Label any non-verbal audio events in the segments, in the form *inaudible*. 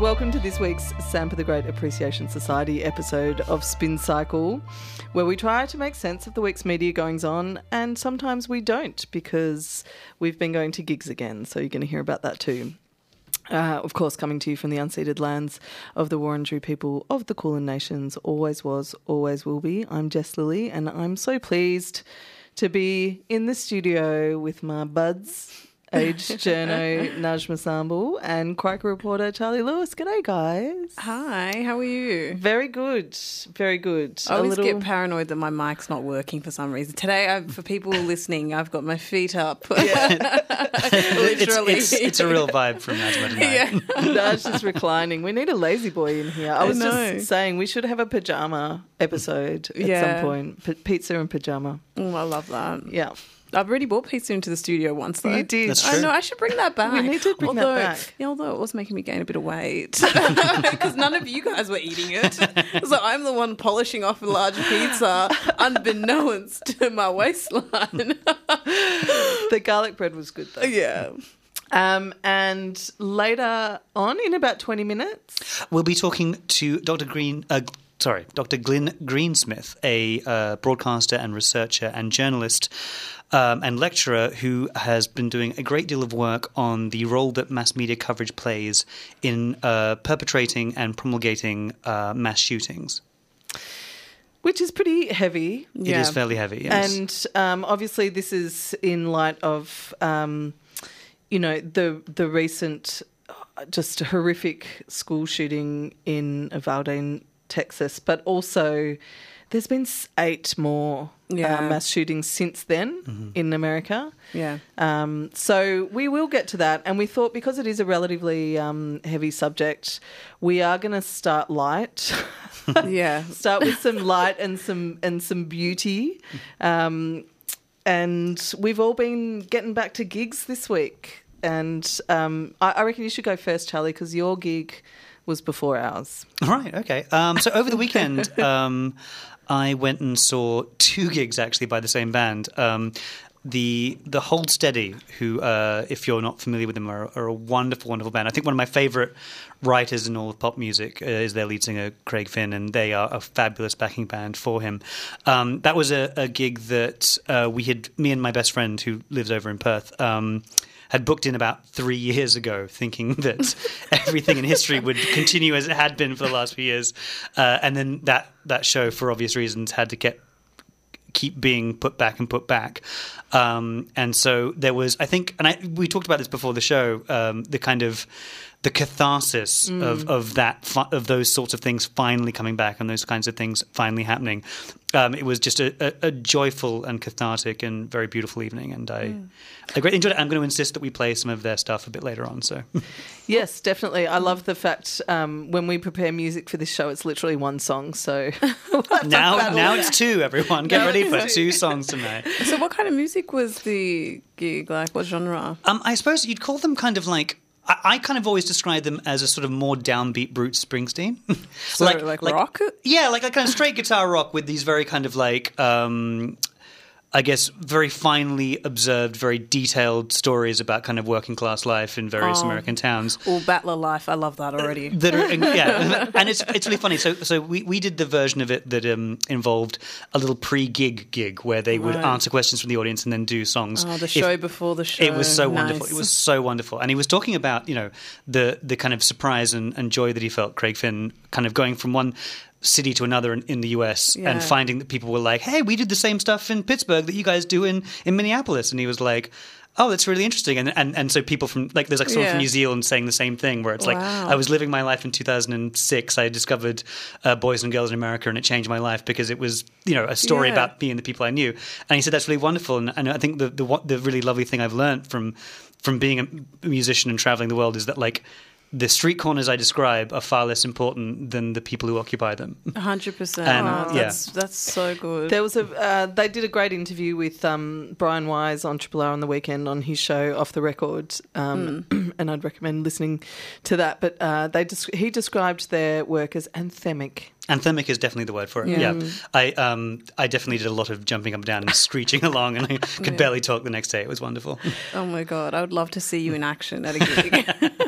Welcome to this week's Sampa the Great Appreciation Society episode of Spin Cycle, where we try to make sense of the week's media goings on, and sometimes we don't because we've been going to gigs again. So you're going to hear about that too. Uh, of course, coming to you from the unceded lands of the Wurundjeri people of the Kulin Nations, always was, always will be. I'm Jess Lilly, and I'm so pleased to be in the studio with my buds, age *laughs* journo Najma Sambul and Crikey reporter Charlie Lewis. G'day, guys. Hi, how are you? Very good, very good. I always get paranoid that my mic's not working for some reason. Today, I, for people *laughs* listening, I've got my feet up. *laughs* Literally. It's, it's, it's, a real vibe from Najma tonight. Yeah. Naj just reclining. We need a lazy boy in here. I was I just saying we should have a pajama episode at yeah. some point. P- pizza and pajama. Oh, I love that. Yeah. I've already brought pizza into the studio once, though. You did. That's true. I know. I should bring that back. We need to bring although, that back. Yeah, although it was making me gain a bit of weight *laughs* because none of you guys were eating it, *laughs* so I'm the one polishing off a large pizza, unbeknownst to my waistline. *laughs* the garlic bread was good, though. Yeah. Um, and later on, in about 20 minutes, we'll be talking to Dr. Green. Uh, sorry, Dr. Glynn Greensmith, a uh, broadcaster and researcher and journalist um, and lecturer who has been doing a great deal of work on the role that mass media coverage plays in uh, perpetrating and promulgating uh, mass shootings. Which is pretty heavy. Yeah. It is fairly heavy, yes. And um, obviously, this is in light of, um, you know, the the recent uh, just horrific school shooting in Uvalde, Texas, but also there's been eight more uh, yeah. uh, mass shootings since then mm-hmm. in America. Yeah. Um, so we will get to that, and we thought because it is a relatively um, heavy subject, we are going to start light. *laughs* yeah. *laughs* Start with some light and some and some beauty. Um, and we've all been getting back to gigs this week, and um, I, I reckon you should go first, Charlie, because your gig was before ours. Right. Okay. Um, so over the weekend, *laughs* um, I went and saw two gigs actually by the same band. Um, the the Hold Steady, who, uh, if you're not familiar with them, are, are, a wonderful, wonderful band. I think one of my favorite writers in all of pop music uh, is their lead singer Craig Finn, and they are a fabulous backing band for him. Um, that was a, a gig that uh, we had, me and my best friend who lives over in Perth. Um, had booked in about three years ago, thinking *laughs* that everything in history would continue as it had been for the last few years, uh, and then that that show, for obvious reasons, had to get keep being put back and put back. Um, and so there was, I think, and I, we talked about this before the show, um, the kind of the catharsis mm. of, of that of those sorts of things finally coming back and those kinds of things finally happening. Um, it was just a, a, a, joyful and cathartic and very beautiful evening, and I, mm. I greatly enjoyed it. I'm going to insist that we play some of their stuff a bit later on. So, *laughs* yes, definitely. I love the fact um, when we prepare music for this show, it's literally one song. So *laughs* now, now it's two. Everyone, get ready for two songs tonight. So, what kind of music was the gig like? What genre? Um, I suppose you'd call them kind of like I, I, kind of always describe them as a sort of more downbeat Bruce Springsteen, *laughs* so like, like, like rock. Yeah, like a kind of straight guitar rock with these very kind of like um, I guess, very finely observed, very detailed stories about kind of working class life in various oh. American towns. Or battler life, I love that already. Uh, that are, yeah, *laughs* and it's it's really funny. So so we, we did the version of it that um, involved a little pre gig gig where they would right. answer questions from the audience and then do songs. Oh, the show if, before the show. It was so nice. wonderful. It was so wonderful, and he was talking about you know the the kind of surprise and, and joy that he felt, Craig Finn, kind of going from one city to another in, in the US yeah. and finding that people were like, "Hey, we did the same stuff in Pittsburgh that you guys do in in Minneapolis," and he was like. Oh, that's really interesting, and and and so people from like there's like someone yeah. from New Zealand saying the same thing, where it's wow. like I was living my life in 2006. I discovered uh, Boys and Girls in America, and it changed my life because it was you know a story yeah. about me and the people I knew. And he said that's really wonderful, and, and I think the, the the really lovely thing I've learned from from being a musician and traveling the world is that like the street corners I describe are far less important than the people who occupy them. hundred percent. Oh, yeah, that's, that's so good. There was a uh, they did a great interview with um, Brian Wise on Triple R on the weekend on his show Off the Record, um, mm. *clears throat* and I'd recommend listening to that. But uh, they des- he described their work as anthemic. Anthemic is definitely the word for it. Yeah, yeah. I um, I definitely did a lot of jumping up and down and screeching *laughs* along, and I could yeah. barely talk the next day. It was wonderful. Oh my god, I would love to see you in action at a *laughs* gig. *laughs*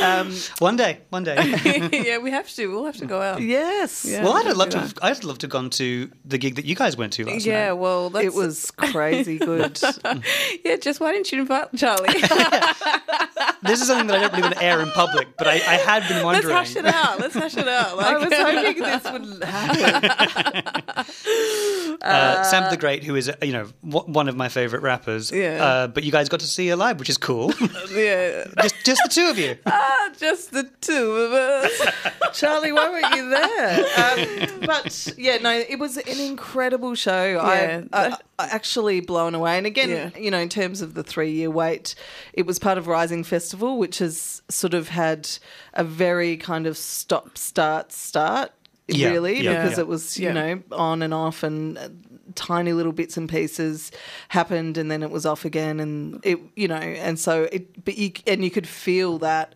Um, One day, one day. *laughs* yeah, we have to. We'll have to go out. yes. Yeah. well, I'd let's love to. Have, I'd love to have gone to the gig that you guys went to last Yeah, night. well, that's, It was crazy *laughs* good. *laughs* Yeah, just why didn't you invite Charlie? This is something that I don't really want to air in public, but I, I had been wondering. Let's wondering. hash it out. Let's hash it out. I was hoping this would happen. uh, Sam the Great, who is uh, you know one of my favorite rappers. Yeah. Uh, but you guys got to see her live, which is cool. yeah, just, just the two of you. Ah, just the two of us. *laughs* Charlie, why weren't you there? Um, but yeah, no, it was an incredible show. Yeah. I, I, I actually blown away. And again, Yeah. you know, in terms of the three year wait, it was part of Rising Festival, which has sort of had a very kind of stop, start, start. Yeah, Really, yeah, because yeah. it was you Yeah. know on and off and uh, tiny little bits and pieces happened and then it was off again and it you know and so it but you and you could feel that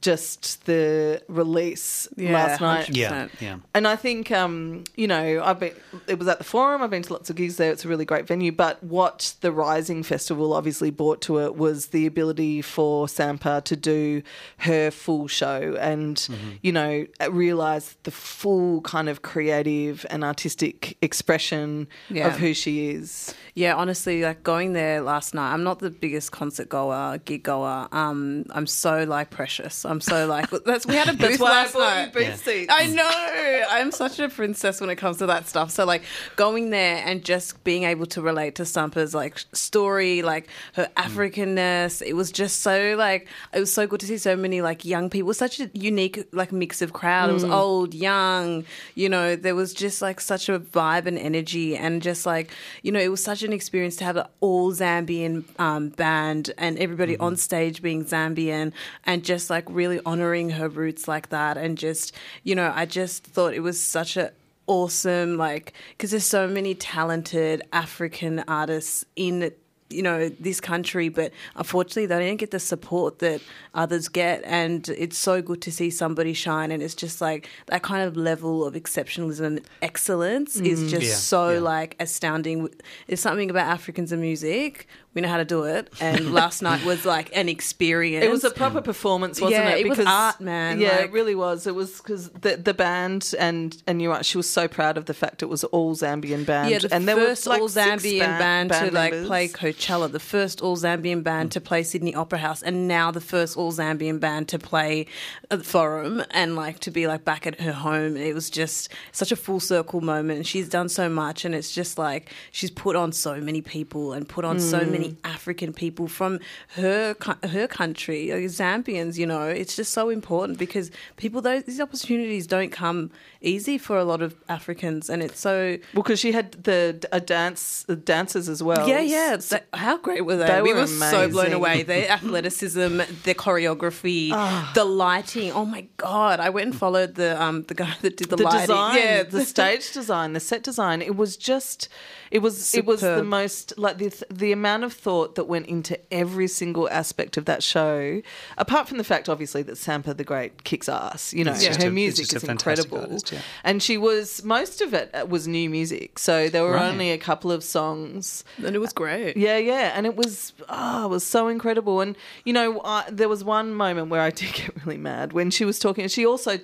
just the release Yeah, last night 100%. Yeah, yeah. and I think, um, you know, I've been. It was at the Forum. I've been to lots of gigs there. It's a really great venue. But what the Rising Festival obviously brought to it was the ability for Sampa to do her full show and, Mm-hmm. you know, realize the full kind of creative and artistic expression Yeah. of who she is. Yeah, honestly, like going there last night, I'm not the biggest concert goer, gig goer. Um, I'm so like precious. I'm so like that's we had a *laughs* booth last night. booth Yeah. seats. I know. I'm such a princess when it comes to that stuff. So like going there and just being able to relate to Sampa's like story, like her mm. Africanness. It was just so like it was so good to see so many like young people. Such a unique like mix of crowd. It was mm. old, young. You know, there was just like such a vibe and energy, and just like you know, it was such an experience to have an all Zambian um, band and everybody mm-hmm. on stage being Zambian, and just like really honoring her roots like that, and just you know, I just thought it was such a awesome like because there's so many talented African artists in you know this country but unfortunately they don't get the support that others get and it's so good to see somebody shine and it's just like that kind of level of exceptionalism and excellence is mm-hmm. just Yeah, so yeah. like astounding. There's something about africans and music we know how to do it and *laughs* last night was like an experience It was a proper performance, wasn't Yeah, it? it was art, man, Yeah, like- it really was. It was because the the band and and you're. She was so proud of the fact it was all Zambian band. Yeah, the and there first were like all Zambian ba- band, to like play Coachella, the first all Zambian band to play Sydney Opera House, and now the first all Zambian band to play at the Forum, and like to be like back at her home. It was just such a full circle moment. She's done so much, and it's just like she's put on so many people and put on so mm. many African people from her her country, like Zambians. You know, it's just so important because people those these opportunities don't come easy for a lot of Africans, and it's so Well, because she had the a dance the dancers as well. yeah, yeah. How great were they? They we were were so blown away. Their athleticism, their choreography, *sighs* Ah. the lighting. Oh my god! I went and followed the um the guy that did the, the lighting. design, Yeah, the stage *laughs* design, the set design. It was just, it was, it was the most like the the amount of thought that went into every single aspect of that show. Apart from the fact, obviously, that Sampa the Great kicks ass. You know, It's her a- music a is incredible, artist, yeah. and she was most of it uh, was new music. So there were Right. only a couple of songs. and it was great. Yeah, yeah, and it was oh, it was so incredible. And you know, I, there was one moment where I *laughs* did get really mad when she was talking. She also s-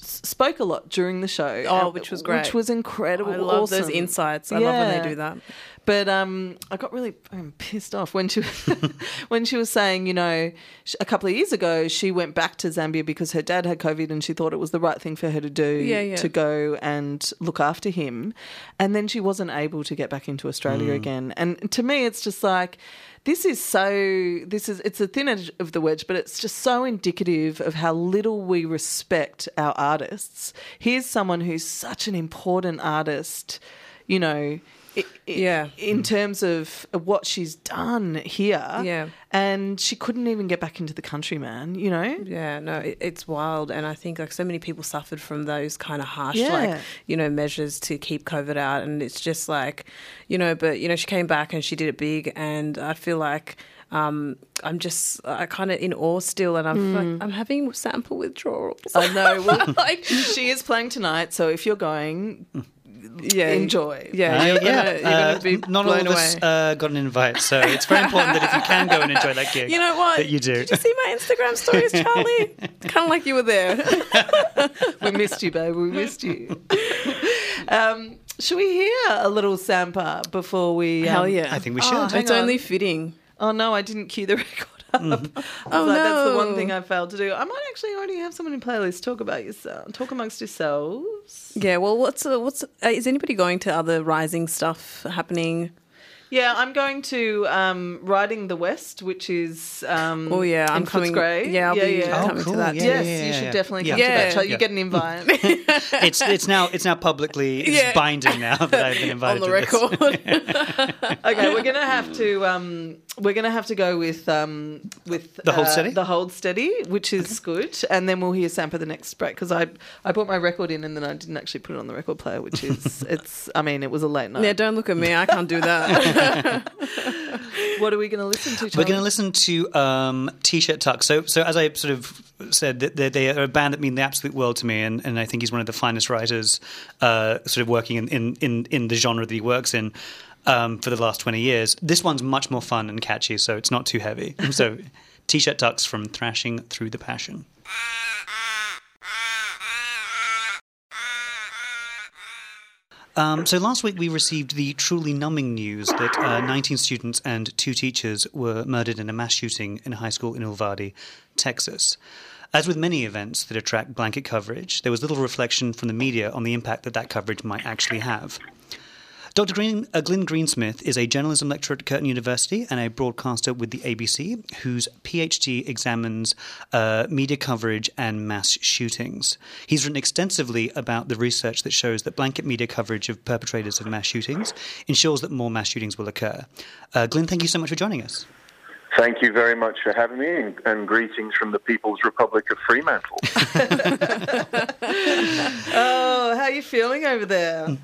spoke a lot during the show. Oh, uh, which was great. which was incredible. I love those insights. I love when they do that. But um, I got really um, pissed off when she *laughs* *laughs* when she was saying, you know, a couple of years ago she went back to Zambia because her dad had COVID and she thought it was the right thing for her to do Yeah, yeah. to go and look after him, and then she wasn't able to get back into Australia again. And to me, it's just like. This is so. This is. It's a thin edge of the wedge, but it's just so indicative of how little we respect our artists. Here's someone who's such an important artist. You know, Yeah. in terms of what she's done here. Yeah. And she couldn't even get back into the country, man, you know? Yeah, no, it, it's wild, and I think like so many people suffered from those kind of harsh, Yeah. like you know, measures to keep COVID out, and it's just like, you know, but you know, she came back and she did it big, and I feel like. Um, I'm just, I kind of in awe still, and I'm, like, I'm having Sampa withdrawals. I know. *laughs* Well, like, she is playing tonight, so if you're going, Yeah. enjoy. Yeah, Uh, you're yeah, gonna, you're uh, gonna be not all blown of us away. uh, got an invite, so it's very important that if you can go and enjoy that gig, *laughs* You know what? that you do. Did you see my Instagram stories, *laughs* Charlie? kind of like you were there. *laughs* we missed you, babe. We missed you. um, should we hear a little sample before we? Um, Hell yeah. I think we Oh, should. hang it's on. only fitting. Oh no, I didn't cue the record up. Mm-hmm. oh no. that's the one thing I failed to do. I might actually already have someone in playlist. Talk about yourself. Talk amongst yourselves. Yeah. Well, what's uh, what's uh, is anybody going to other rising stuff happening? Yeah, I'm going to um, Riding the West, which is um, Oh yeah, I'm in coming. Footscray. Yeah, I'll yeah, be yeah. Oh, coming cool, to that. yeah. Yes, yeah, you should definitely Yeah. come to that. Yeah. You Yeah. get an invite. *laughs* *laughs* it's it's now it's now publicly it's *laughs* Yeah. binding now that I've been On invited the to this. record. okay, we're gonna have to um, we're gonna have to go with um, with The Hold uh, Steady? the hold steady, which is good, and then we'll hear Sampa the next break because I I put my record in and then I didn't actually put it on the record player, which is it's I mean it was a late night. yeah, don't look at me. I can't do that. *laughs* What are we going to listen to? We're going to listen to um, T-shirt Tuck. So, so as I sort of said, they, they are a band that mean the absolute world to me, and, and I think he's one of the finest writers, uh, sort of working in, in, in, in the genre that he works in. Um, for the last 20 years. This one's much more fun and catchy, so it's not too heavy. So, *laughs* T shirt Tux from Thrashing Thru the Passion. *laughs* Um, so last week we received the truly numbing news that uh, 19 students and two teachers were murdered in a mass shooting in a high school in Uvalde, Texas. As with many events that attract blanket coverage, there was little reflection from the media on the impact that that coverage might actually have. Dr. Green, uh, Glynn Greensmith is a journalism lecturer at Curtin University and a broadcaster with the ABC, whose PhD examines uh, media coverage and mass shootings. He's written extensively about the research that shows that blanket media coverage of perpetrators of mass shootings ensures that more mass shootings will occur. Uh, Glynn, thank you so much for joining us. Thank you very much for having me, and, and greetings from the People's Republic of Fremantle. *laughs* *laughs* Oh, how are you feeling over there?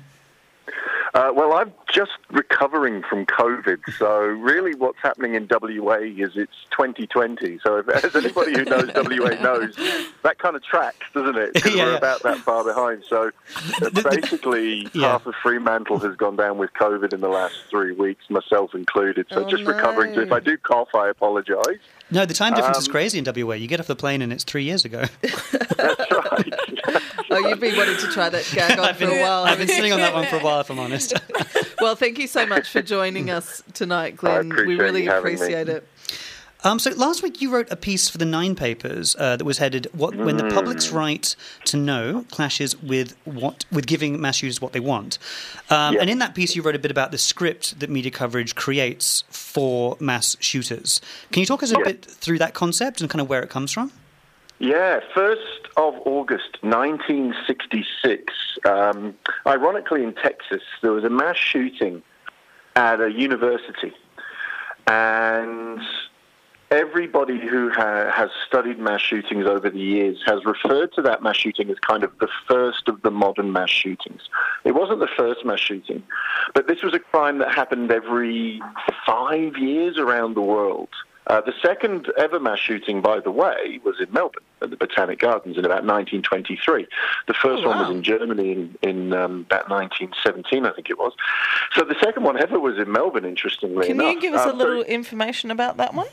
Uh, well, I'm just recovering from COVID, so really what's happening in WA is it's 2020. So, if, as anybody who knows WA *laughs* knows, that kind of tracks, doesn't it? *laughs* Yeah, we're about that far behind. So, basically, Yeah. half of Fremantle has gone down with COVID in the last three weeks, myself included. So, Oh, just recovering. So, if. I do cough, I apologise. No, the time difference is Um, crazy in WA. You get off the plane and it's three years ago. *laughs* That's right. Oh, you've been wanting to try that *laughs* gag on I've for a while. I've been sitting on that one for a while, if I'm honest. *laughs* Well, thank you so much for joining us tonight, Glynn. we really you having me. appreciate it. Um, so last week you wrote a piece for the Nine Papers uh, that was headed "What when the public's right to know clashes with what with giving mass shooters what they want," um, Yeah. and in that piece you wrote a bit about the script that media coverage creates for mass shooters. Can you talk us a bit through that concept and kind of where it comes from? Yeah, 1st of August 1966. Um, ironically, in Texas, there was a mass shooting at a university. And everybody who ha- has studied mass shootings over the years has referred to that mass shooting as kind of the first of the modern mass shootings. It wasn't the first mass shooting, but this was a crime that happened every five years around the world. Uh, the second ever mass shooting, by the way, was in Melbourne at the Botanic Gardens in about 1923. The first Oh, one was in Germany in, in um, about 1917, I think it was. So the second one ever was in Melbourne, interestingly Can enough. you give us Uh, a so- little information about that one?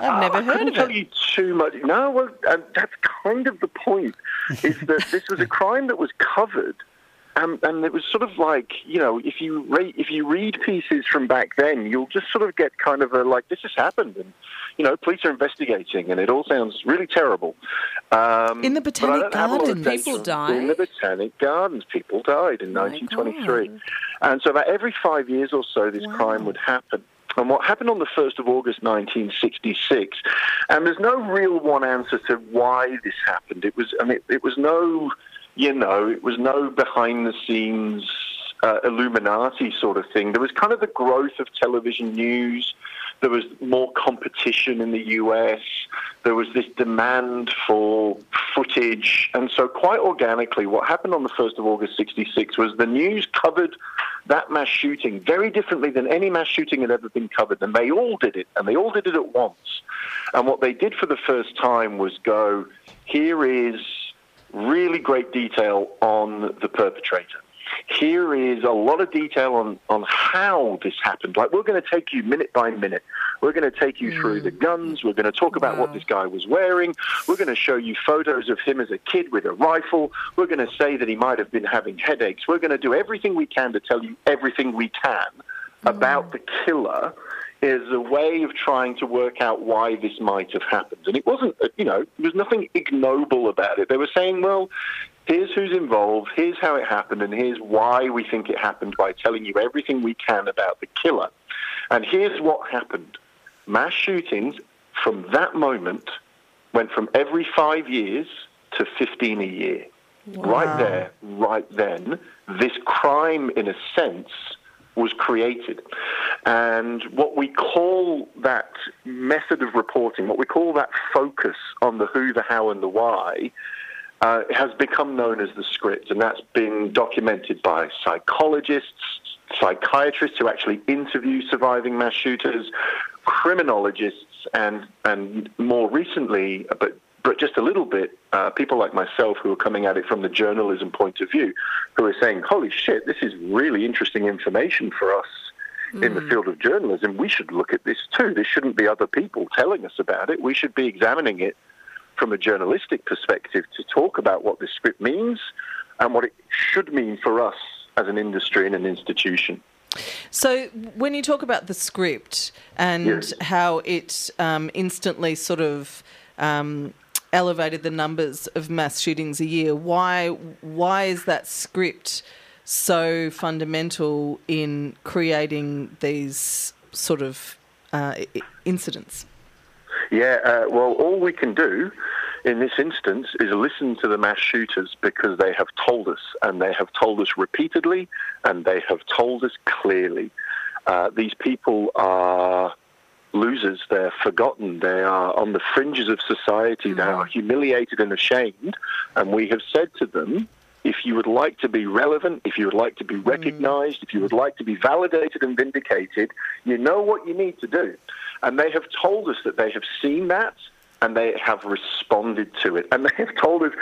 I've uh, never I heard couldn't of tell it. you too much. No, well, that's kind of the point. is that *laughs* this was a crime that was covered, um, and it was sort of like you know, if you re- if you read pieces from back then, you'll just sort of get kind of a like this has happened, and you know, police are investigating, and it all sounds really terrible. Um, In the Botanic don't have a lot of Gardens? People died? In the Botanic Gardens, people died in My 1923. And so about every five years or so, this Wow. crime would happen. And what happened on the 1st of August 1966, and there's no real one answer to why this happened. It was, I mean, it was no, you know, it was no behind the scenes uh, Illuminati sort of thing. There was kind of the growth of television news. There was more competition in the US. There was this demand for footage. And so, quite organically, what happened on the 1st of August 66 was the news covered that mass shooting very differently than any mass shooting had ever been covered. And they all did it, and they all did it at once. And what they did for the first time was go, here is really great detail on the perpetrator. here is a lot of detail on, on how this happened. Like, we're going to take you minute by minute. We're going to take you through the hmm. guns. We're going to talk about what this guy was wearing. We're going to show you photos of him as a kid with a rifle. We're going to say that he might have been having headaches. We're going to do everything we can to tell you everything we can hmm. about the killer is a way of trying to work out why this might have happened. And it wasn't, uh, you know, there was nothing ignoble about it. They were saying, well, here's who's involved, here's how it happened, and here's why we think it happened by telling you everything we can about the killer. And here's what happened mass shootings from that moment went from every five years to 15 a year. Right there, right then, this crime, in a sense, was created. And what we call that method of reporting, what we call that focus on the who, the how, and the why, uh, has become known as the script. And that's been documented by psychologists, psychiatrists who actually interview surviving mass shooters, criminologists, and, and more recently, but but just a little bit, uh, people like myself who are coming at it from the journalism point of view, who are saying, holy shit, this is really interesting information for us in the field of journalism. We should look at this too. There shouldn't be other people telling us about it. We should be examining it from a journalistic perspective to talk about what this script means and what it should mean for us as an industry and an institution. So, when you talk about the script and Yes. how it um, instantly sort of um, elevated the numbers of mass shootings a year, why why is that script so fundamental in creating these sort of uh, incidents? Yeah, uh, well, all we can do in this instance is listen to the mass shooters because they have told us, and they have told us repeatedly, and they have told us clearly. Uh, these people are losers. They're forgotten. They are on the fringes of society. They mm. are humiliated and ashamed. And we have said to them, if you would like to be relevant, if you would like to be mm. recognized, if you would like to be validated and vindicated, you know what you need to do. And they have told us that they have seen that and they have responded to it. And *laughs* they have told us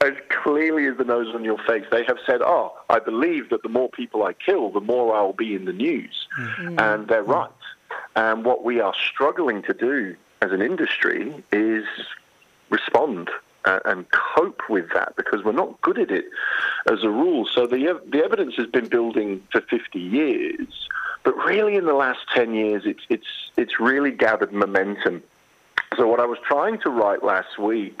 as clearly as the nose on your face. They have said, Oh, I believe that the more people I kill, the more I'll be in the news. Mm. And they're right. And what we are struggling to do as an industry is respond uh, and cope with that because we're not good at it as a rule. So the the evidence has been building for 50 years, but really in the last 10 years, it's it's it's really gathered momentum. So what I was trying to write last week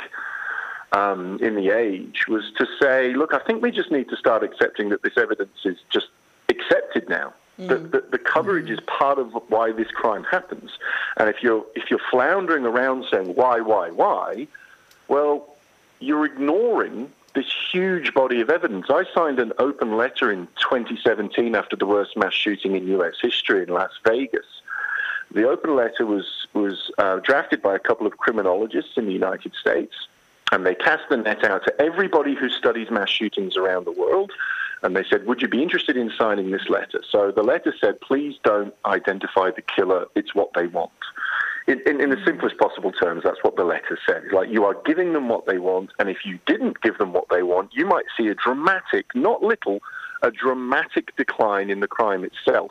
um, in the Age was to say, look, I think we just need to start accepting that this evidence is just accepted now. That the, the coverage is part of why this crime happens. And if you're if you're floundering around saying why, why, why, well, you're ignoring this huge body of evidence. I signed an open letter in 2017 after the worst mass shooting in U.S. history in Las Vegas. The open letter was was uh, drafted by a couple of criminologists in the United States, and they cast the net out to everybody who studies mass shootings around the world. And they said, "Would you be interested in signing this letter?" So the letter said, "Please don't identify the killer. It's what they want." In, in, in the hmm. simplest possible terms, that's what the letter said. Like you are giving them what they want, and if you didn't give them what they want, you might see a dramatic, not little, a dramatic decline in the crime itself.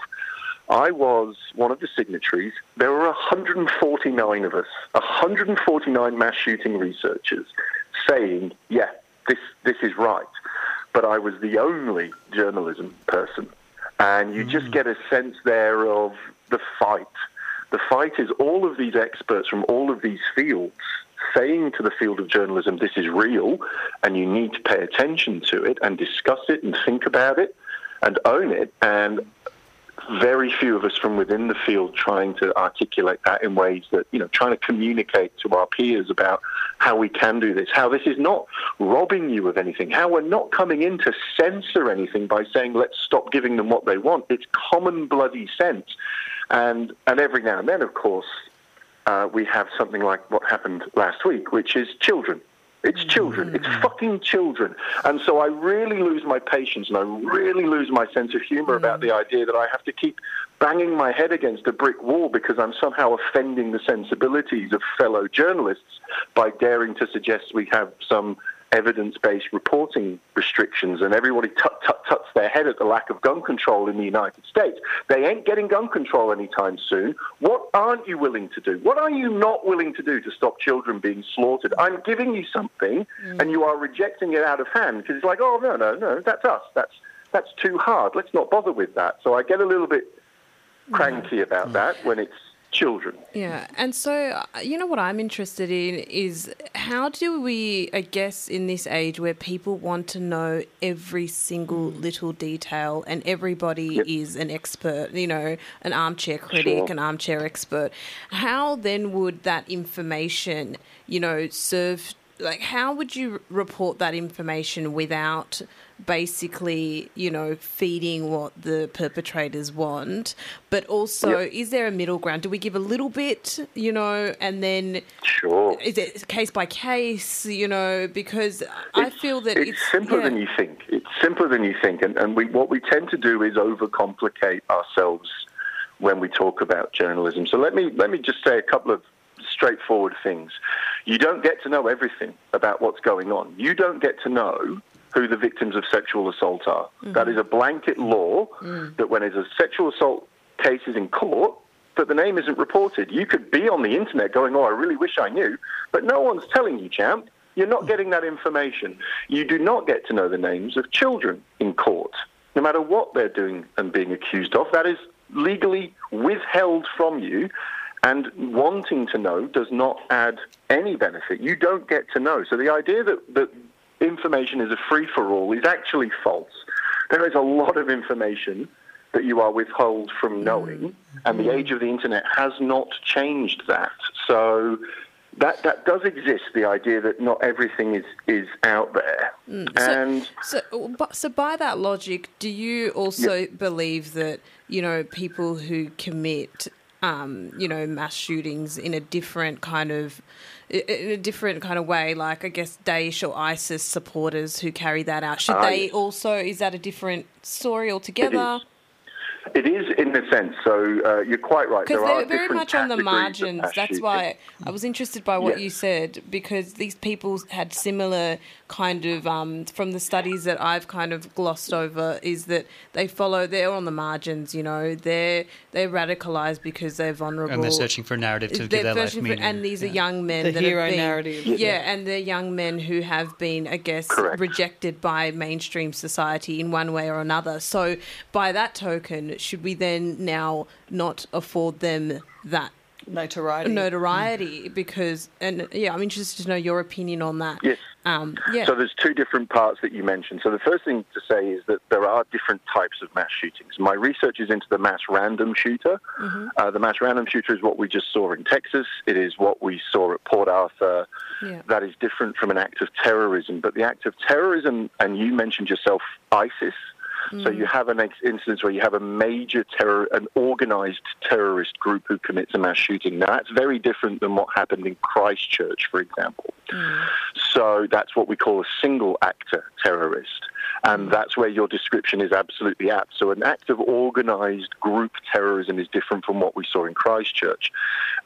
I was one of the signatories. There were 149 of us, 149 mass shooting researchers, saying, "Yeah, this this is right." But I was the only journalism person, and you just mm. get a sense there of the fight. The fight is all of these experts from all of these fields saying to the field of journalism, "This is real, and you need to pay attention to it and discuss it and think about it and own it." And very few of us from within the field trying to articulate that in ways that, you know, trying to communicate to our peers about how we can do this, how this is not robbing you of anything, how we're not coming in to censor anything by saying, let's stop giving them what they want. It's common bloody sense. And, and every now and then, of course, uh, we have something like what happened last week, which is children. It's children. It's fucking children. And so I really lose my patience and I really lose my sense of humor about mm. the idea that I have to keep banging my head against a brick wall because I'm somehow offending the sensibilities of fellow journalists by daring to suggest we have some evidence-based reporting restrictions, and everybody tut tut tuts their head at the lack of gun control in the United States. They ain't getting gun control anytime soon. What aren't you willing to do? What are you not willing to do to stop children being slaughtered? I'm giving you something, mm. and you are rejecting it out of hand because it's like, oh no, no, no, that's us. That's that's too hard. Let's not bother with that. So I get a little bit cranky about that when it's children. Yeah, and so uh, you know what I'm interested in is how do we, I guess, in this age where people want to know every single little detail and everybody Yep. is an expert, you know, an armchair critic, Sure. an armchair expert, how then would that information, you know, serve? Like, how would you report that information without basically, you know, feeding what the perpetrators want? But also, Yep. is there a middle ground? Do we give a little bit, you know, and then Sure. is it case by case, you know? Because I feel that it's, it's, simpler yeah. than you think. It's simpler than you think, and, and we, what we tend to do is overcomplicate ourselves when we talk about journalism. So let me let me just say a couple of straightforward things. You don't get to know everything about what's going on. You don't get to know who the victims of sexual assault are. Mm. That is a blanket law mm. that when there's a sexual assault case is in court, that the name isn't reported. You could be on the internet going, "Oh, I really wish I knew," but no one's telling you, champ. You're not getting that information. You do not get to know the names of children in court, no matter what they're doing and being accused of. That is legally withheld from you, and wanting to know does not add any benefit. You don't get to know. So the idea that, that information is a free for all is actually false. There is a lot of information that you are withheld from mm. knowing, and the mm. age of the internet has not changed that. So that that does exist. The idea that not everything is is out there, mm. and So, but- so by that logic, do you also believe that you know people who commit, um, you know, mass shootings in a different kind of, in a different kind of way, like I guess Daesh or ISIS supporters who carry that out, should Ah, they also? Is that a different story altogether? It is in a sense. So uh, you're quite right. Because There are they're very much on the margins. That's shooting. why I was interested by what Yes. you said because these people had similar kind of um, from the studies that I've kind of glossed over is that they follow they're on the margins. You know, they're they're radicalized because they're vulnerable And they're searching for a narrative to They're give their life searching for- meaning. and these are young men The that hero have been, narrative. Yeah, Yeah. and they're young men who have been, I guess, Correct. rejected by mainstream society in one way or another. So, by that token, should we then now not afford them that Notoriety. notoriety? Because, and yeah, I'm interested to know your opinion on that. Yes. Um, yeah. So there's two different parts that you mentioned. So the first thing to say is that there are different types of mass shootings. My research is into the mass random shooter. Uh, the mass random shooter is what we just saw in Texas. It is what we saw at Port Arthur. Yeah. That is different from an act of terrorism. But the act of terrorism, and you mentioned yourself, ISIS. So you mm. have an ex- instance where you have a major terror, an organized terrorist group who commits a mass shooting. Now that's very different than what happened in Christchurch, for example. Mm. So that's what we call a single actor terrorist. And mm. that's where your description is absolutely apt. So an act of organized group terrorism is different from what we saw in Christchurch.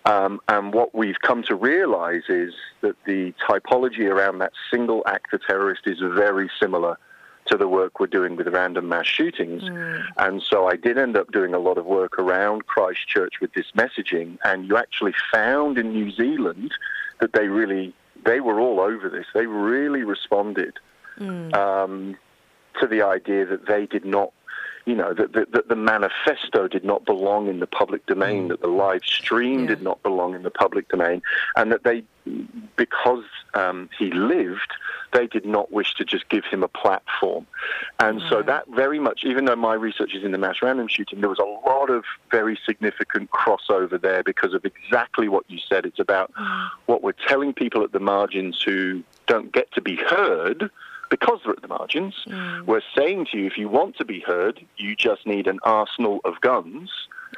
Um, and what we've come to realize is that the typology around that single actor terrorist is very similar to the work we're doing with random mass shootings. And so I did end up doing a lot of work around Christchurch with this messaging. And you actually found in New Zealand that they really, they were all over this. They really responded um, to the idea that they did not, you know, that, that, that the manifesto did not belong in the public domain, that the live stream Yeah. did not belong in the public domain, and that they, because um, he lived, they did not wish to just give him a platform. And so that very much, even though my research is in the mass random shooting, there was a lot of very significant crossover there because of exactly what you said. It's about mm. what we're telling people at the margins who don't get to be heard because they're at the margins. Mm. We're saying to you, if you want to be heard, you just need an arsenal of guns.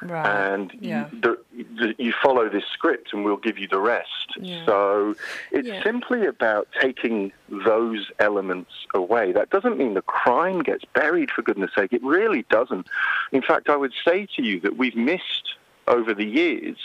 Right. And Yeah. you, the, the, you follow this script, and we'll give you the rest. Yeah. So it's Yeah. simply about taking those elements away. That doesn't mean the crime gets buried, for goodness sake. It really doesn't. In fact, I would say to you that we've missed over the years,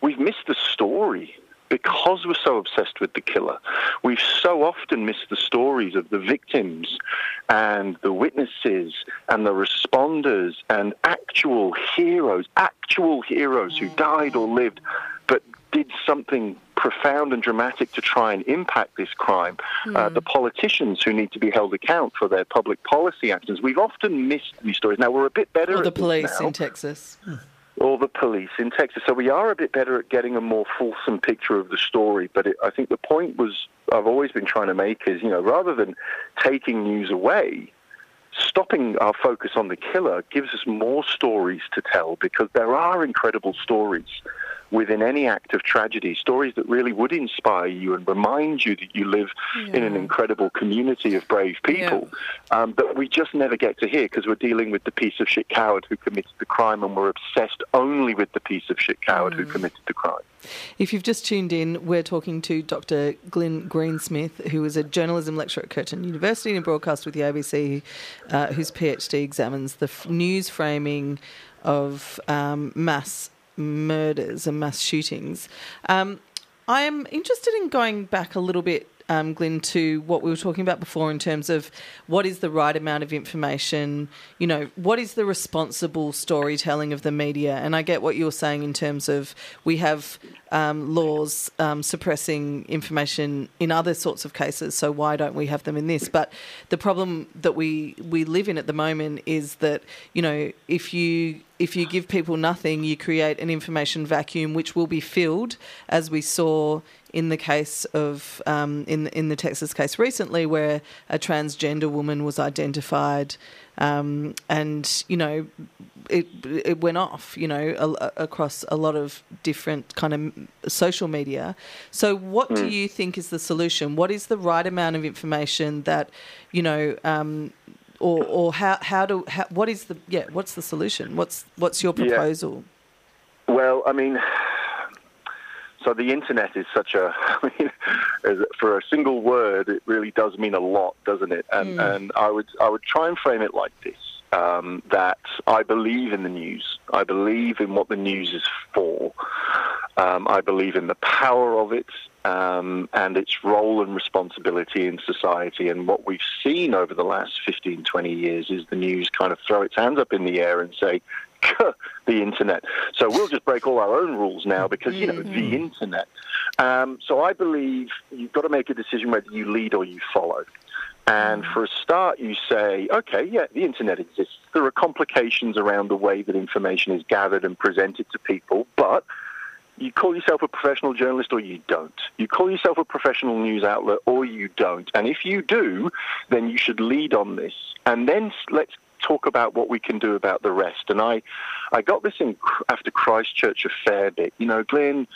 we've missed the story because we're so obsessed with the killer, we've so often missed the stories of the victims and the witnesses and the responders and actual heroes, actual heroes who died or lived, but did something profound and dramatic to try and impact this crime. Uh, the politicians who need to be held account for their public policy actions. We've often missed these stories. Now we're a bit better Or at the this police now in Texas. Or the police in Texas. So we are a bit better at getting a more fulsome picture of the story. But it, I think the point was I've always been trying to make is you know rather than taking news away. Stopping our focus on the killer gives us more stories to tell because there are incredible stories within any act of tragedy, stories that really would inspire you and remind you that you live in an incredible community of brave people um, that we just never get to hear because we're dealing with the piece of shit coward who committed the crime and we're obsessed only with the piece of shit coward who committed the crime. If you've just tuned in, we're talking to Dr. Glynn Greensmith, who is a journalism lecturer at Curtin University and broadcast with the ABC, uh, whose PhD examines the f- news framing of um, mass murders and mass shootings. Um, I am interested in going back a little bit, um, Glynn, to what we were talking about before in terms of what is the right amount of information, you know, what is the responsible storytelling of the media. And I get what you're saying in terms of we have um, laws um, suppressing information in other sorts of cases, so why don't we have them in this? But the problem that we, we live in at the moment is that, you know, if you if you give people nothing, you create an information vacuum which will be filled, as we saw in the case of um, in in the Texas case recently, where a transgender woman was identified, um, and you know, it it went off, you know, a, across a lot of different kind of social media. So, what do you think is the solution? What is the right amount of information that, you know? Um, or, or how, how do how, what is the yeah what's the solution what's what's your Yeah. proposal Well, I mean, so the internet is such a, *laughs* I mean, for a single word, it really does mean a lot, doesn't it? And, and I would I would try and frame it like this: um, that I believe in the news. I believe in what the news is for. Um, I believe in the power of it um, and its role and responsibility in society. And what we've seen over the last 15, 20 years is the news kind of throw its hands up in the air and say, the internet. So we'll just break all our own rules now because, you know, the internet. Um, so I believe you've got to make a decision whether you lead or you follow. And for a start, you say, okay, yeah, the internet exists. There are complications around the way that information is gathered and presented to people, but you call yourself a professional journalist or you don't. You call yourself a professional news outlet or you don't. And if you do, then you should lead on this. And then let's talk about what we can do about the rest. And I, I got this in after Christchurch a fair bit. You know, Glynn,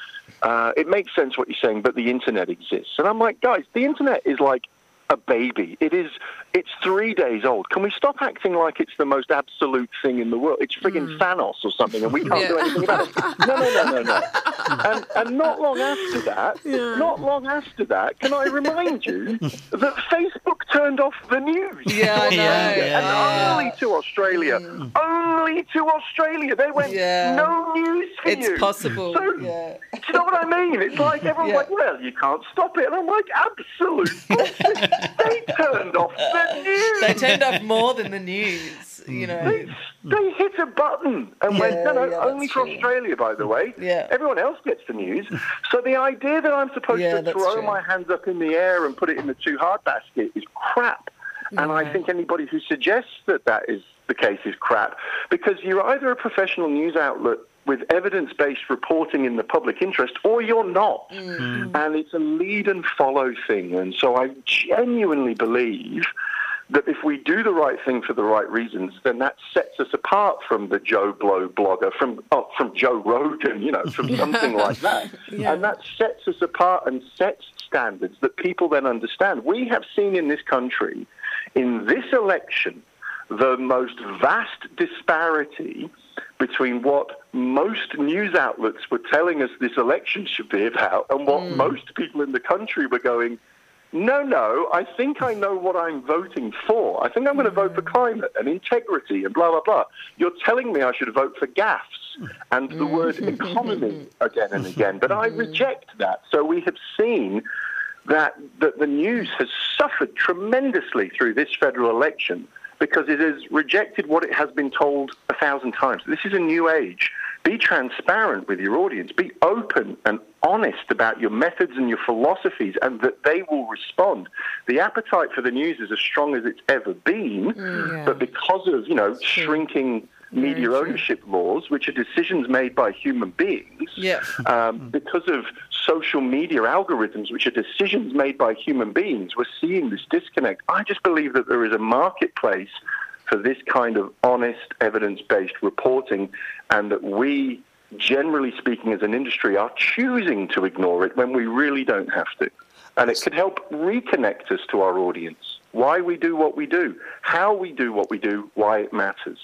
uh, it makes sense what you're saying, but the internet exists. And I'm like, guys, the internet is like a baby. It is. It's three days old. Can we stop acting like it's the most absolute thing in the world? It's friggin' hmm. Thanos or something, and we can't do anything about it. No, no, no, no, no. And, and not long after that, not long after that, can I remind you *laughs* that Facebook turned off the news? Yeah, I. Yeah, yeah, and yeah. only to Australia. Hmm. Only to Australia. They went, Yeah. no news for it's you. possible So, yeah do you know what I mean? It's like everyone's *laughs* Yeah. like, well, you can't stop it. And I'm like, absolute *laughs* bullshit. They turned off the news. they turned off more than the news you know They, they hit a button and went, no, no, Yeah, yeah, only for true. Australia, by the way. Yeah. Everyone else gets the news. So the idea that I'm supposed Yeah, to throw true. my hands up in the air and put it in the too hard basket is crap. And I think anybody who suggests that that is the case is crap because you're either a professional news outlet with evidence based reporting in the public interest or you're not. Mm. Mm. And it's a lead and follow thing. And so I genuinely believe that if we do the right thing for the right reasons, then that sets us apart from the Joe Blow blogger, from oh, from Joe Rogan, you know, from *laughs* something like that. And that sets us apart and sets standards that people then understand. We have seen in this country, in this election, the most vast disparity between what most news outlets were telling us this election should be about and what hmm. most people in the country were going, no, no, I think I know what I'm voting for. I think I'm going to vote for hmm. climate and integrity and blah, blah, blah. You're telling me I should vote for gaffs and the hmm. word economy *laughs* again and again. But I reject that. So we have seen that, that the news has suffered tremendously through this federal election because it has rejected what it has been told a thousand times. This is a new age. Be transparent with your audience. Be open and honest about your methods and your philosophies, and that they will respond. The appetite for the news is as strong as it's ever been, yeah. but because of you know shrinking media ownership laws, which are decisions made by human beings, Yeah. um, because of social media algorithms, which are decisions made by human beings, we're seeing this disconnect. I just believe that there is a marketplace for this kind of honest, evidence based reporting, and that we, generally speaking, as an industry, are choosing to ignore it when we really don't have to. And it could help reconnect us to our audience. Why we do what we do, how we do what we do, why it matters.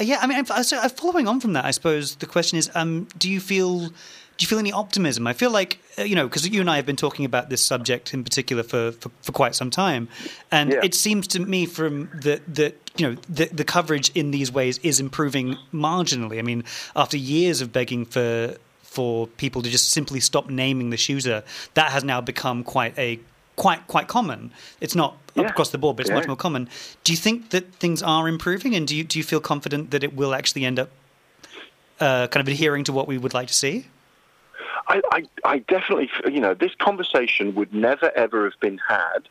Uh, Yeah, I mean, following on from that, I suppose the question is: um, Do you feel? Do you feel any optimism? I feel like uh, you know because you and I have been talking about this subject in particular for, for, for quite some time, and Yeah. it seems to me from the that you know the, the coverage in these ways is improving marginally. I mean, after years of begging for for people to just simply stop naming the shooter, that has now become quite a quite quite common. It's not Yeah. across the board, but it's Yeah. much more common. Do you think that things are improving, and do you do you feel confident that it will actually end up uh, kind of adhering to what we would like to see? I, I, I definitely, you know, this conversation would never ever have been had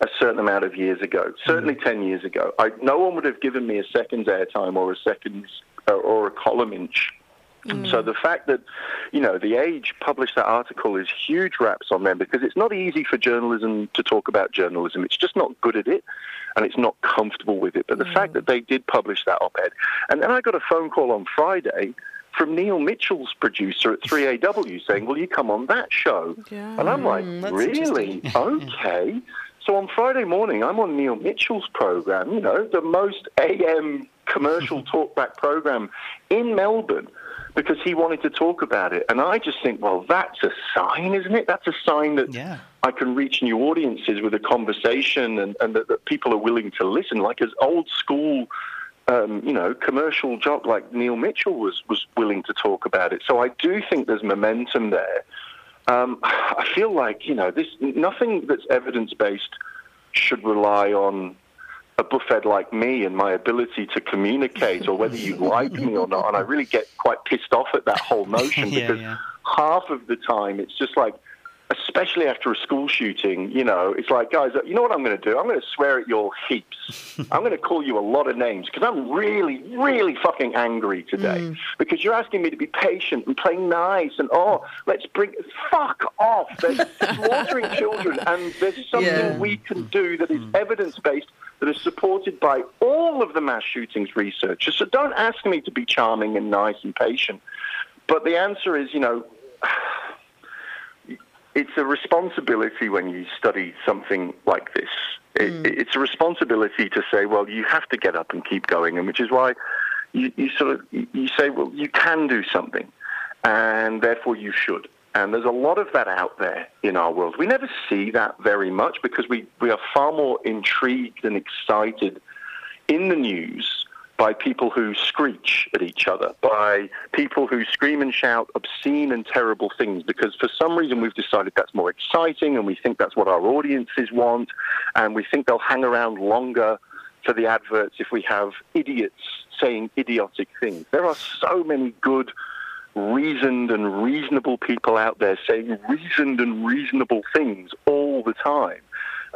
a certain amount of years ago. Certainly mm. ten years ago, I, no one would have given me a second's airtime or a second's uh, or a column inch. Mm. So the fact that, you know, the Age published that article is huge raps on them because it's not easy for journalism to talk about journalism. It's just not good at it, and it's not comfortable with it. But the mm. fact that they did publish that op-ed, and then I got a phone call on Friday from Neil Mitchell's producer at 3AW saying, "Will you come on that show?" Yeah. And I'm like, hmm, that's "Really? *laughs* okay." So on Friday morning, I'm on Neil Mitchell's program. You know, the most AM commercial *laughs* talkback program in Melbourne. Because he wanted to talk about it. And I just think, well, that's a sign, isn't it? That's a sign that Yeah. I can reach new audiences with a conversation and, and that, that people are willing to listen. Like as old school, um, you know, commercial jock like Neil Mitchell was, was willing to talk about it. So I do think there's momentum there. Um, *sighs* I feel like, you know, this nothing that's evidence based should rely on a buffet like me and my ability to communicate or whether you *laughs* like me or not. And I really get quite pissed off at that whole *laughs* notion Yeah, because yeah. half of the time it's just like, especially after a school shooting, you know, it's like, guys, you know what I'm going to do? I'm going to swear at your heaps. *laughs* I'm going to call you a lot of names because I'm really, really fucking angry today mm. because you're asking me to be patient and play nice and, oh, let's bring, fuck off. They're *laughs* slaughtering children and there's something Yeah. we can do that is mm. evidence based, that is supported by all of the mass shootings researchers. So don't ask me to be charming and nice and patient. But the answer is, you know, it's a responsibility when you study something like this. It, mm. It's a responsibility to say, well, you have to get up and keep going, and which is why you, you sort of you say, well, you can do something, and therefore you should. And there's a lot of that out there in our world. We never see that very much because we, we are far more intrigued and excited in the news by people who screech at each other, by people who scream and shout obscene and terrible things, because for some reason we've decided that's more exciting and we think that's what our audiences want, and we think they'll hang around longer for the adverts if we have idiots saying idiotic things. There are so many good, reasoned and reasonable people out there saying reasoned and reasonable things all the time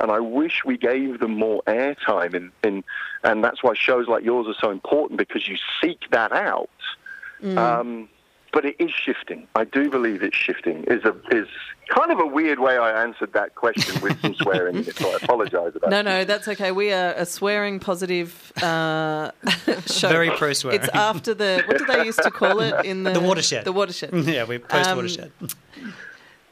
and I wish we gave them more airtime. And, and, and that's why shows like yours are so important because you seek that out. Um, but it is shifting. I do believe it's shifting. Is a is kind of a weird way I answered that question with some swearing. So I apologise about. That. No, no, that's okay. We are a swearing positive uh, *laughs* show. Very pro swearing. It's after the what do they used to call it in the The watershed. The watershed. *laughs* yeah, we post Um, watershed.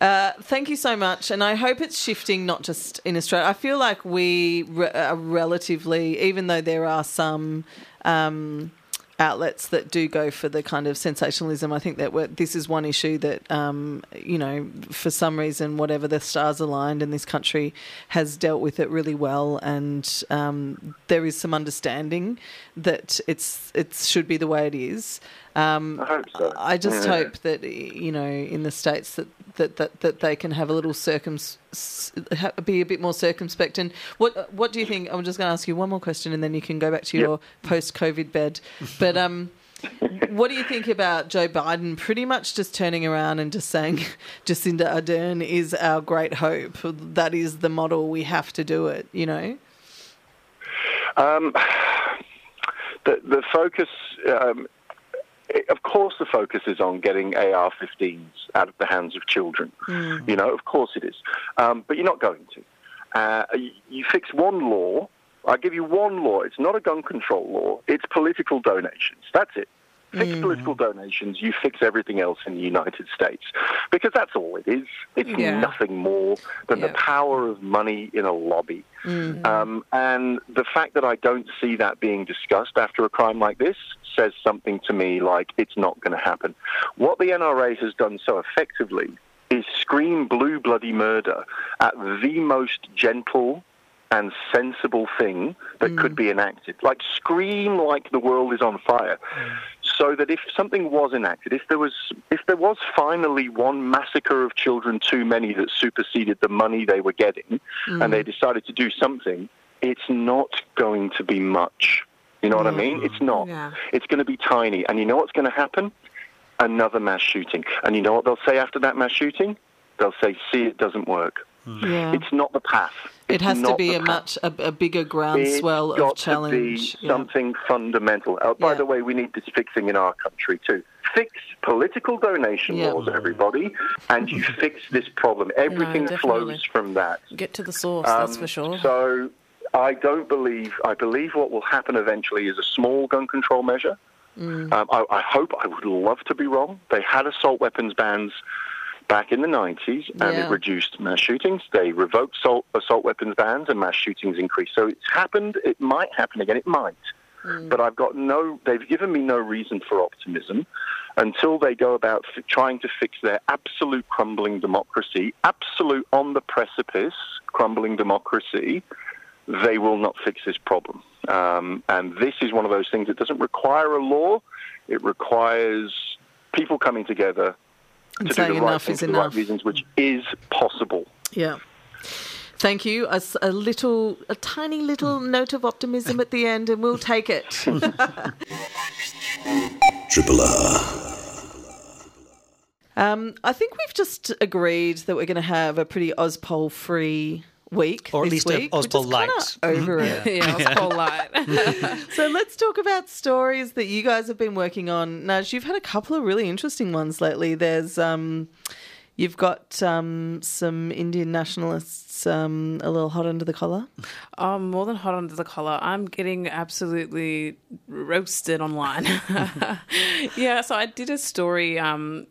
Uh, thank you so much, and I hope it's shifting not just in Australia. I feel like we re- are relatively, even though there are some um, outlets that do go for the kind of sensationalism. I think that we're, this is one issue that, um, you know, for some reason, whatever the stars aligned in this country has dealt with it really well, and um, there is some understanding that it's it should be the way it is. Um, I hope so. I just Yeah. hope that you know in the states that that, that, that they can have a little circum ha- be a bit more circumspect. And what what do you think? I'm just going to ask you one more question, and then you can go back to Yep. your post COVID bed. But um, what do you think about Joe Biden pretty much just turning around and just saying *laughs* Jacinda Ardern is our great hope? That is the model. We have to do it. You know. Um, *sighs* the the focus, um, of course, the focus is on getting AR-15s out of the hands of children. You know, of course it is, um, but you're not going to. Uh, you, you fix one law. I give you one law. It's not a gun control law. It's political donations. That's it. Fix political donations. You fix everything else in the United States because that's all it is. It's Yeah. nothing more than the power of money in a lobby. Um, and the fact that I don't see that being discussed after a crime like this says something to me like it's not going to happen. What the NRA has done so effectively is scream blue bloody murder at the most gentle and sensible thing that could mm. be enacted. Like scream like the world is on fire. Mm. So that if something was enacted, if there was if there was finally one massacre of children too many that superseded the money they were getting and they mm. decided to do something, it's not going to be much. You know what I mean? It's not. Yeah. It's going to be tiny. And you know what's going to happen? Another mass shooting. And you know what they'll say after that mass shooting? They'll say, see, it doesn't work. Yeah. It's not the path. It has to be a path. much a, a bigger groundswell It's of challenge. To be Yeah. something fundamental. Uh, by Yeah. the way, we need this fixing in our country too. Fix political donation Yeah. laws, everybody, and you *laughs* fix this problem. Everything definitely. flows from that. Get to the source, that's Um, for sure. So I don't believe. I believe what will happen eventually is a small gun control measure. Mm. Um, I, I hope. I would love to be wrong. They had assault weapons bans back in the 90s, and Yeah. it reduced mass shootings. They revoked assault, assault weapons bans, and mass shootings increased. So it's happened. It might happen again. It might. But I've got no. They've given me no reason for optimism until they go about f- trying to fix their absolute crumbling democracy, absolute on the precipice crumbling democracy. They will not fix this problem. Um, and this is one of those things that doesn't require a law. It requires people coming together to saying do the right enough thing is for the enough. right reasons, which is possible. Yeah. Thank you. A little, a tiny little note of optimism at the end, and we'll take it. *laughs* Triple R. Um, I think we've just agreed that we're going to have a pretty Ozpol free week, Or at this least a week. We're Ozpol just kinda light. Over it. yeah, it's cold light. So let's talk about stories that you guys have been working on. Naj, you've had a couple of really interesting ones lately. There's um, you've got um, some Indian nationalists um, a little hot under the collar. I'm more than hot under the collar. I'm getting absolutely roasted online. *laughs* *laughs* yeah, so I did a story um,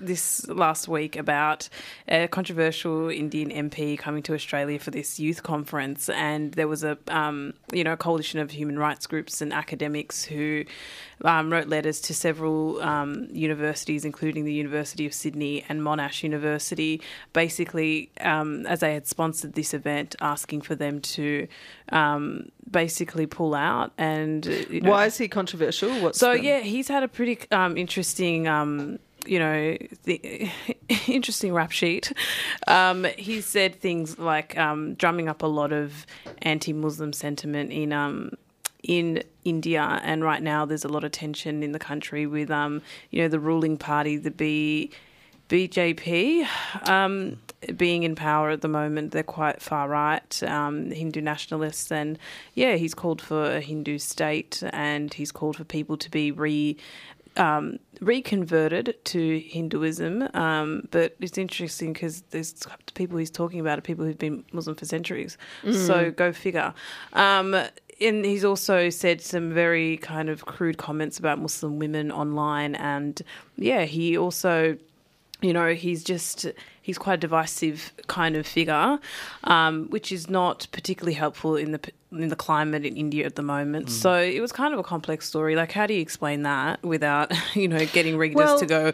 this last week about a controversial Indian MP coming to Australia for this youth conference, and there was a um, you know a coalition of human rights groups and academics who um, wrote letters to several um, universities, including the University of Sydney and Monash University, basically um, as they had sponsored this event, asking for them to um, basically pull out and you know, Why is he controversial? What's so the- yeah, he's had a pretty um, interesting, um, you know, the, *laughs* interesting rap sheet. Um, he said things like um, drumming up a lot of anti-Muslim sentiment in um, in India, and right now there's a lot of tension in the country with um, you know the ruling party, the B. BJP um, being in power at the moment, they're quite far right, um, Hindu nationalists, and yeah, he's called for a Hindu state, and he's called for people to be re um, reconverted to Hinduism. Um, but it's interesting because there's people he's talking about are people who've been Muslim for centuries. So go figure. Um, and he's also said some very kind of crude comments about Muslim women online, and yeah, he also you know he's just he's quite a divisive kind of figure, um, which is not particularly helpful in the in the climate in India at the moment. Mm. So it was kind of a complex story. Like, how do you explain that without *laughs* you know getting readers Well- to go,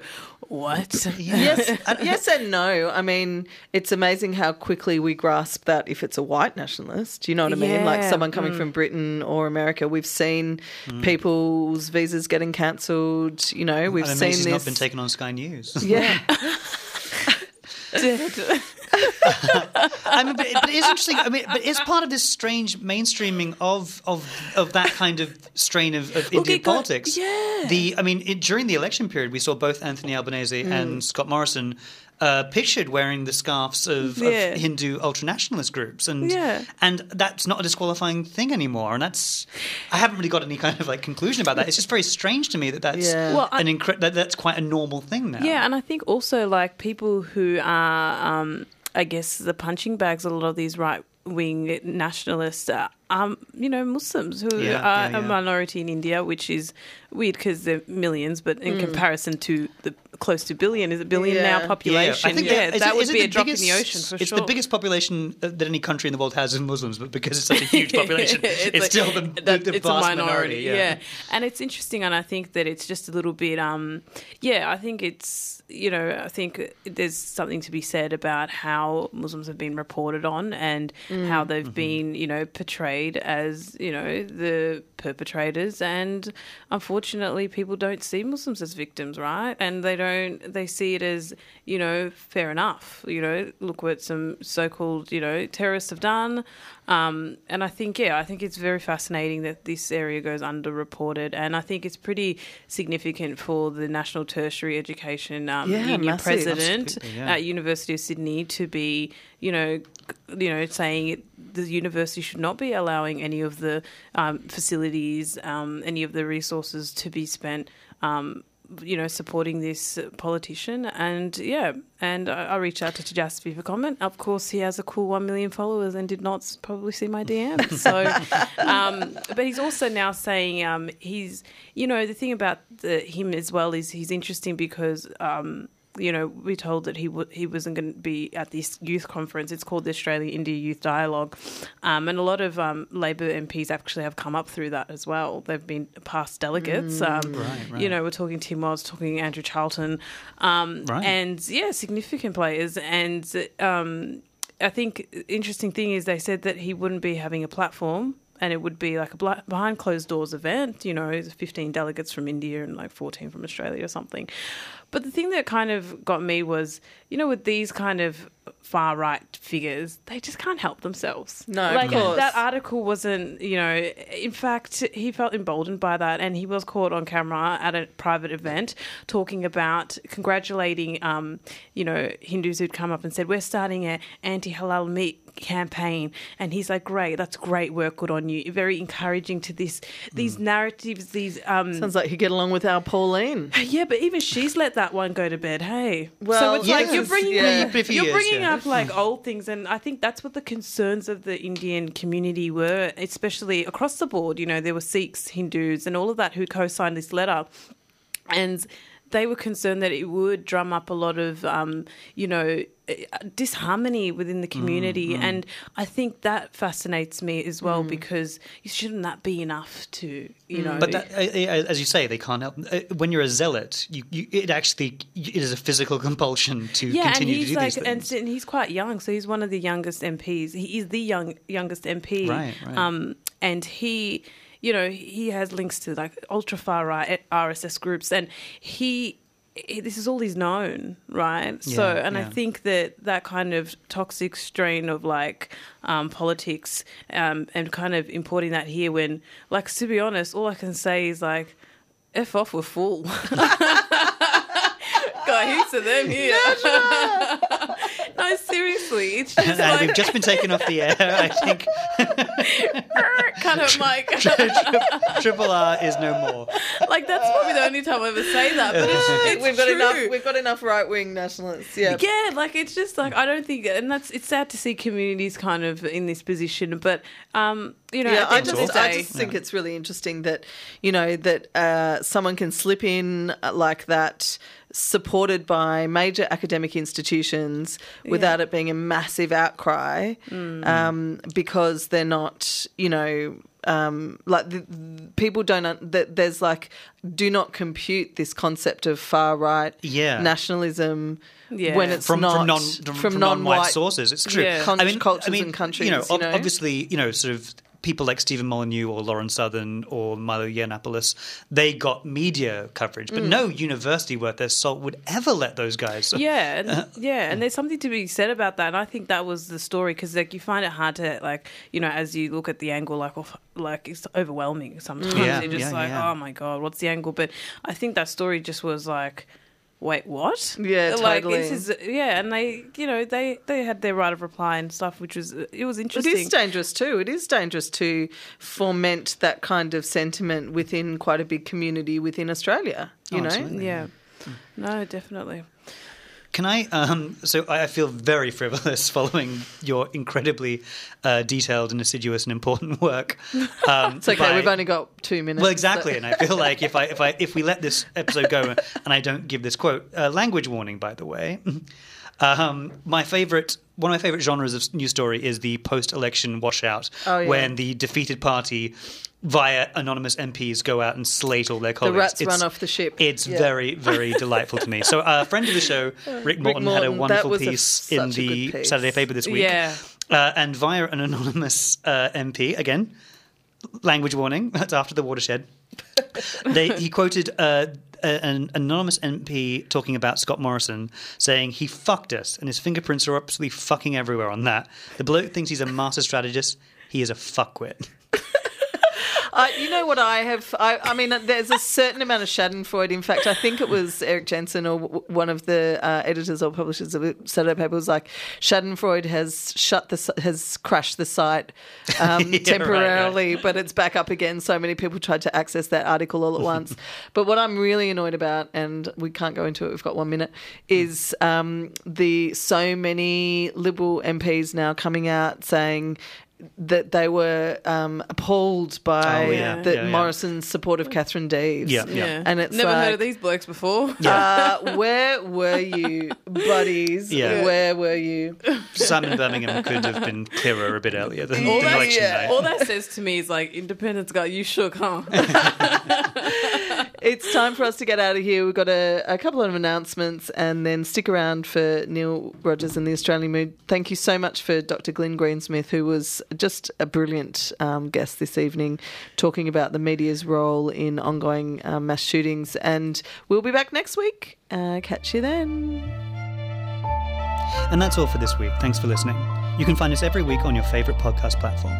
what? yes, *laughs* uh, yes and no. I mean, it's amazing how quickly we grasp that if it's a white nationalist. Do you know what I mean? Like someone coming mm. from Britain or America. We've seen mm. people's visas getting cancelled. You know, we've and seen this. not been taken on Sky News. yeah, *laughs* I mean, but, it- but it is interesting. I mean, but it's part of this strange mainstreaming of of of that kind of strain of, of Indian got- politics. yeah. The I mean, it, during the election period, we saw both Anthony Albanese Mm. and Scott Morrison. Uh, pictured wearing the scarves of, Yeah. of Hindu ultranationalist groups, and Yeah. and that's not a disqualifying thing anymore. And that's I haven't really got any kind of like conclusion about that. It's just very strange to me that that's Yeah. Well, I- an incre- that, that's quite a normal thing now. Yeah, and I think also like people who are, um, I guess, the punching bags. A lot of these right wing nationalists are, um, you know, Muslims who Yeah, are yeah, a minority in India, which is weird because they're millions, but Mm. in comparison to the close to billion, is a billion Yeah. now Yeah, population? I think yeah, is that it- would it be a the drop biggest- in the ocean for it's sure. It's the biggest population uh, that any country in the world has is Muslims, but because it's such a *laughs* huge population, it's, like- still the, the, that the it's vast a minority, yeah. and it's interesting, and I think that it's just a little bit, um, yeah, I think it's you know, I think there's something to be said about how Muslims have been reported on and how they've Mm-hmm. been, you know, portrayed as you know the perpetrators, and unfortunately, people don't see Muslims as victims, right? And they don't, they see it as you know, fair enough. You know, look what some so-called you know terrorists have done. Um, and I think, yeah, I think it's very fascinating that this area goes underreported, and I think it's pretty significant for the National Tertiary Education um, Yeah, Union massive. president Absolutely, yeah. at University of Sydney to be, you know, you know, saying it, the university should not be allowing any of the um, facilities, um, any of the resources to be spent. Um, you know, supporting this politician, and yeah, and I, I reached out to Tejasvi for comment. Of course, he has a cool one million followers and did not probably see my DM. *laughs* So, um, but he's also now saying um, he's, you know, the thing about the, him as well is he's interesting because. Um, you know, we told that he w- he wasn't going to be at this youth conference. It's called the Australia India Youth Dialogue, um, and a lot of um, Labor MPs actually have come up through that as well. They've been past delegates. um, Right, right. You know, we're talking Tim Oz, talking Andrew Charlton, um, Right. and yeah, significant players. And um, I think the interesting thing is they said that he wouldn't be having a platform. And it would be like a behind closed doors event, you know, 15 delegates from India and like 14 from Australia or something. But the thing that kind of got me was, you know, with these kind of far right figures, they just can't help themselves. No, of like course. that article wasn't, you know, in fact, he felt emboldened by that, and he was caught on camera at a private event talking about congratulating, um, you know, Hindus who'd come up and said, "We're starting a anti-halal meat." Campaign and he's like great that's great work good on you very encouraging to this these narratives these um sounds like you get along with our Pauline. *sighs* yeah, but even she's let that one go to bed. Hey, Well, so it's like you're bringing yeah. Few you're years, bringing yeah. up like old things, and I think that's what the concerns of the Indian community were, especially across the board. You know, there were Sikhs, Hindus, and all of that who co-signed this letter, and they were concerned that it would drum up a lot of, um, you know, disharmony within the community, and I think that fascinates me as well because shouldn't that be enough to, you know? But that, uh, uh, as you say, they can't help. Uh, when you're a zealot, you, you, it actually it is a physical *laughs* compulsion to yeah, and continue he's to do like, these and, things. and he's quite young, so he's one of the youngest MPs. He is the young youngest MP, Right, right. Um, and he, you know, he has links to like ultra far right RSS groups, and he. This is all he's known, right? so, Yeah, and I think that that kind of toxic strain of like um, politics um, and kind of importing that here, when, like, to be honest, all I can say is like, "F off, we're full." *laughs* Got heaps of them here. No, *laughs* seriously, it's *laughs* just and like we've just been taken off the air. I think *laughs* kind of like Triple R is no more. like that's probably the only time I ever say that. But it's, it's we've got true. enough. We've got enough right wing nationalists. Yeah. Yeah, like it's just like I don't think, and that's it's sad to see communities kind of in this position. But um, you know, yeah, at the I end of just, the I just think it's really interesting that you know that uh, someone can slip in uh, like that, supported by major academic institutions, without it being a massive outcry, Mm. um, because they're not, you know. Um, like the, the- people don't un- that there's like do not compute this concept of far right Yeah. nationalism Yeah. when it's from, not from non from, from non-white non-white sources. It's true. Yeah. Con- I mean, cultures I mean, and countries, You know, you know? obviously, you know, sort of people like Stefan Molyneux or Lauren Southern or Milo Yiannopoulos, they got media coverage, Mm. but no university worth their salt would ever let those guys. yeah and, *laughs* yeah and there's something to be said about that and i think that was the story because like you find it hard to like you know as you look at the angle like like it's overwhelming sometimes Yeah, you're just yeah, like yeah. oh my god what's the angle but i think that story just was like wait what Yeah, like totally. this is yeah and they you know they they had their right of reply and stuff which was it was interesting It is dangerous too. It is dangerous to foment that kind of sentiment within quite a big community within Australia. You Oh, know, absolutely. yeah mm. no definitely Can I? Um, so I feel very frivolous *laughs* following your incredibly uh, detailed and assiduous and important *laughs* work. Um, it's okay. by- We've only got two minutes. Well, exactly, and I feel *laughs* like if I if I if we let this episode go and I don't give this quote, uh, language warning, by the way. Um, my favorite, one of my favorite genres of news story is the post-election washout, Oh, yeah. when the defeated party, via anonymous MPs, go out and slate all their colleagues. the rats It's- run off the ship. It's Yeah. very, very delightful to me. So, uh, a friend of the show, *laughs* Rick Morton, had a wonderful was a- piece in the piece. Saturday paper this week. Yeah. Uh, and via an anonymous uh, MP, again, language warning, *laughs* that's after the watershed. *laughs* they, he quoted uh, an anonymous MP talking about Scott Morrison, saying he fucked us, and his fingerprints are absolutely fucking everywhere on that. The bloke thinks he's a master strategist. He is a fuckwit. *laughs* Uh, you know what I have? I, I mean, there's a certain amount of Schadenfreude. In fact, I think it was Erik Jensen or w- one of the uh, editors or publishers of Saturday paper was like, Schadenfreude has shut the has crashed the site *laughs* um, right, right. temporarily, but it's back up again. So many people tried to access that article all at *laughs* once. but what I'm really annoyed about, and we can't go into it, we've got one minute, is um, the so many Liberal MPs now coming out saying that they were um, appalled by Oh, yeah. the Yeah, yeah. Morrison's support of Catherine Deves. Yeah, yeah And it's never heard of these blokes before Uh, *laughs* where were you, buddies? Yeah. Where were you? Simon Birmingham could have been clearer a bit earlier than all the that, election yeah. night. all that says to me is like independence got you shook huh *laughs* *laughs* It's time for us to get out of here. We've got a, a couple of announcements and then stick around for Neil Rogers and the Australian Mood. Thank you so much for Dr. Glynn Greensmith, who was just a brilliant um, guest this evening, talking about the media's role in ongoing um, mass shootings. And we'll be back next week. Uh, catch you then. And that's all for this week. Thanks for listening. You can find us every week on your favourite podcast platform.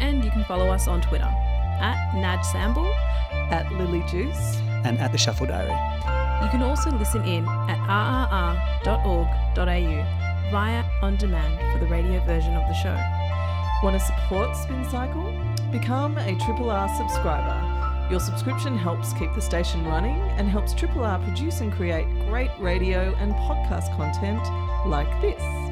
And you can follow us on Twitter at Nad Sambul. At Lily Juice. And at the Shuffle Diary. You can also listen in at rrr.org.au via On Demand for the radio version of the show. Want to support Spin Cycle? Become a Triple R subscriber. Your subscription helps keep the station running and helps Triple R produce and create great radio and podcast content like this.